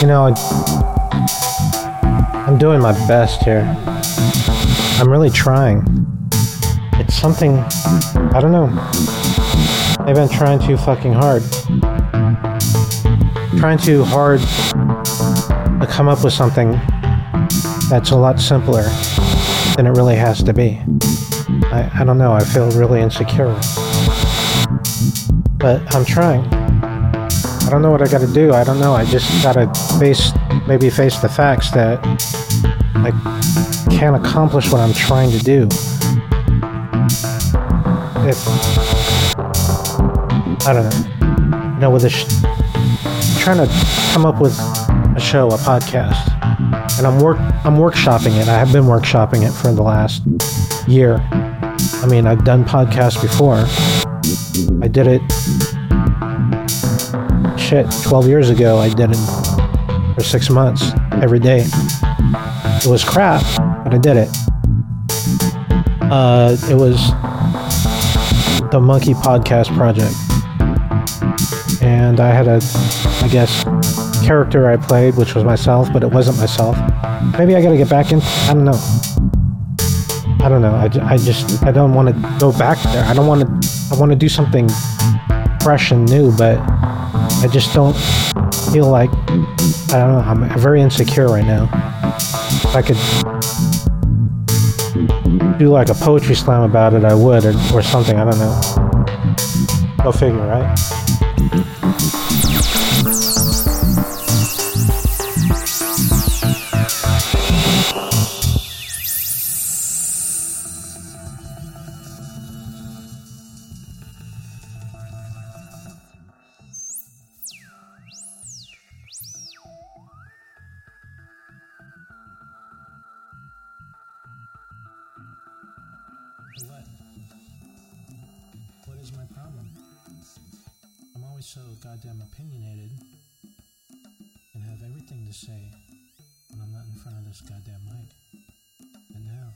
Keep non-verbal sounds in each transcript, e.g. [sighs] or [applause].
You know, I'm doing my best here. I'm really trying. It's something, I don't know. Maybe I'm trying too fucking hard. Trying too hard to come up with something that's a lot simpler than it really has to be. I, I don't know, I feel really insecure. But I'm trying. I don't know what I gotta do. I don't know. I just gotta face, maybe face the facts that I can't accomplish what I'm trying to do. If, I don't know. You know, with this, sh- trying to come up with a show, a podcast, and I'm work, I'm workshopping it. I have been workshopping it for the last year. I mean, I've done podcasts before. I did it shit, 12 years ago, I did it for six months every day. It was crap, but I did it. Uh, it was the Monkey Podcast Project. And I had a, I guess, character I played, which was myself, but it wasn't myself. Maybe I gotta get back in. I don't know. I don't know. I, I just, I don't want to go back there. I don't want to, I want to do something fresh and new, but I just don't feel like I don't know. I'm very insecure right now. I could do like a poetry slam about it, I would, or, or something. I don't know. Go figure, right? Always so goddamn opinionated and have everything to say when I'm not in front of this goddamn mic. And now,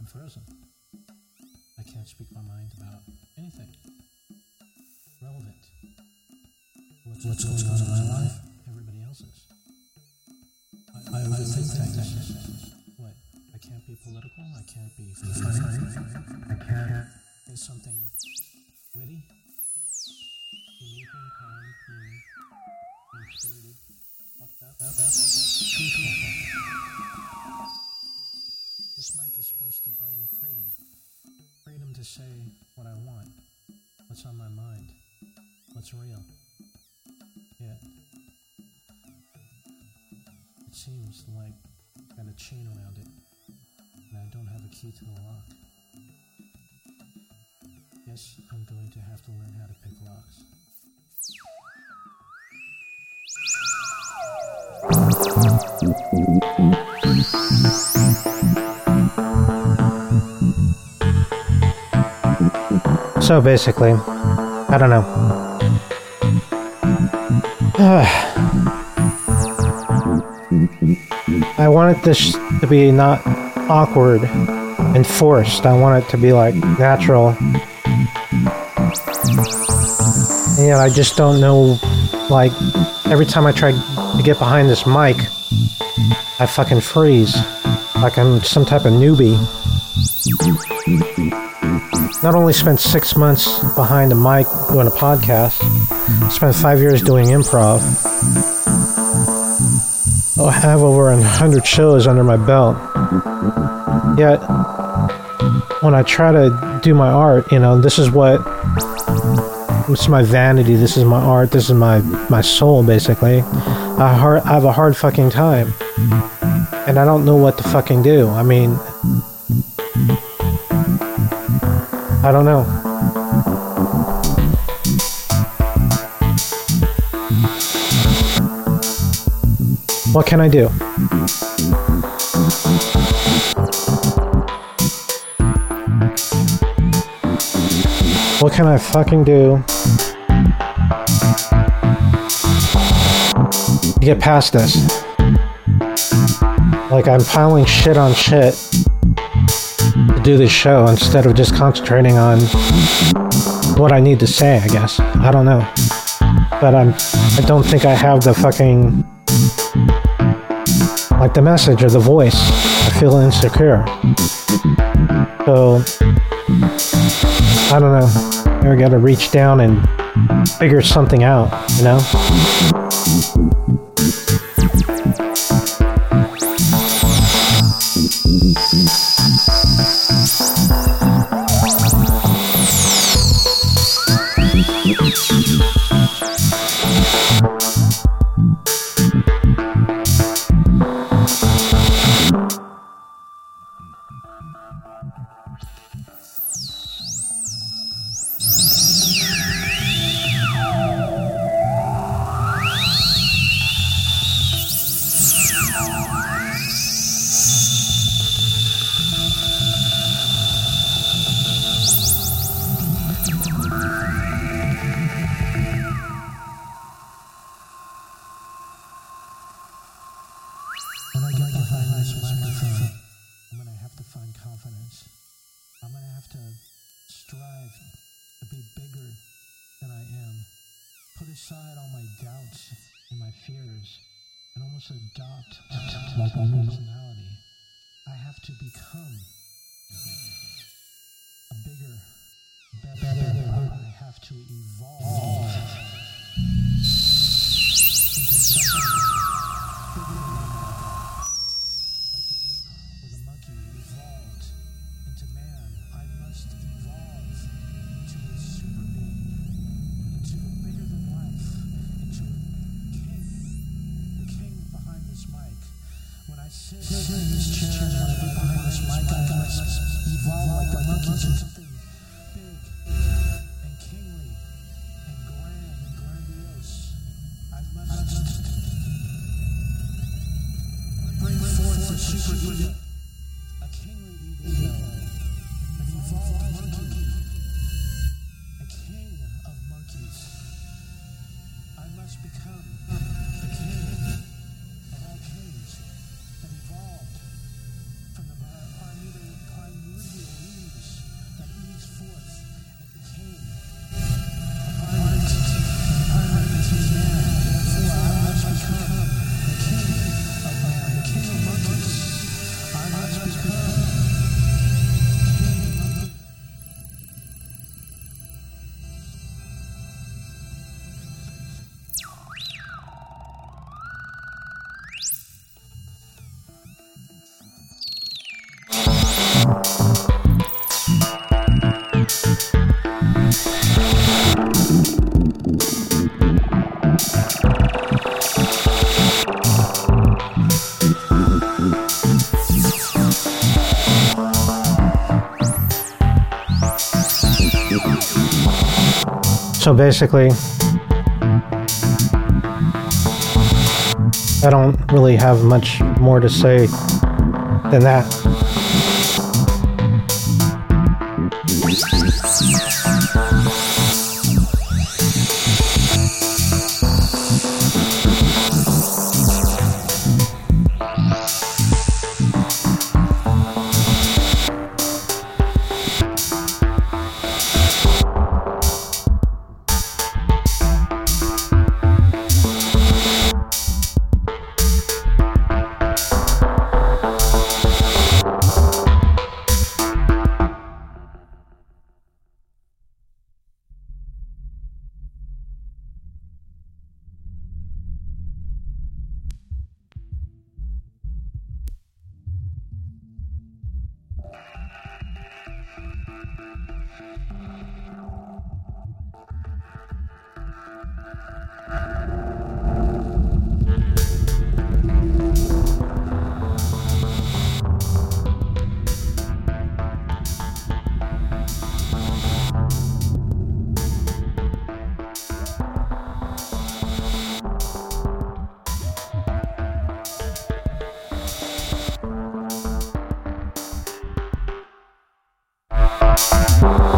I'm frozen. I can't speak my mind about anything relevant. What's, what's going on in my life? Everybody else's. I, I overthink things. What? I can't be political. I can't be funny. I can't say something witty, This mic is supposed to bring freedom. Freedom to say what I want, what's on my mind, what's real. Yet, it seems like I've got a chain around it and I don't have a key to the lock. Yes, I'm going to have to learn how to pick locks. So basically, I don't know. [sighs] I wanted this to be not awkward and forced. I want it to be like natural. And Yeah, I just don't know. Like, every time I try to get behind this mic, I fucking freeze. Like I'm some type of newbie. Not only spent six months behind a mic doing a podcast, spent five years doing improv. Oh, I have over a hundred shows under my belt. Yet, when I try to do my art, you know, this is what this is my vanity. This is my art. This is my my soul, basically. I, hard, I have a hard fucking time. And I don't know what to fucking do. I mean, I don't know. What can I do? What can I fucking do? Get past this? Like, I'm piling shit on shit to do this show instead of just concentrating on what I need to say, I guess. I don't know. But I'm I don't think I have the fucking like the message or the voice. I feel insecure. So I don't know. I gotta reach down and figure something out, you know? Put aside all my doubts and my fears and almost adopt like a new personality. I have to become a bigger, better, better. I have to evolve into something bigger evolve like the monkey to something big and kingly and grand and grandiose. I must bring forth a super ego, a kingly ego, an evolved monkey, a king of monkeys. I must become So basically, I don't really have much more to say than that. Thank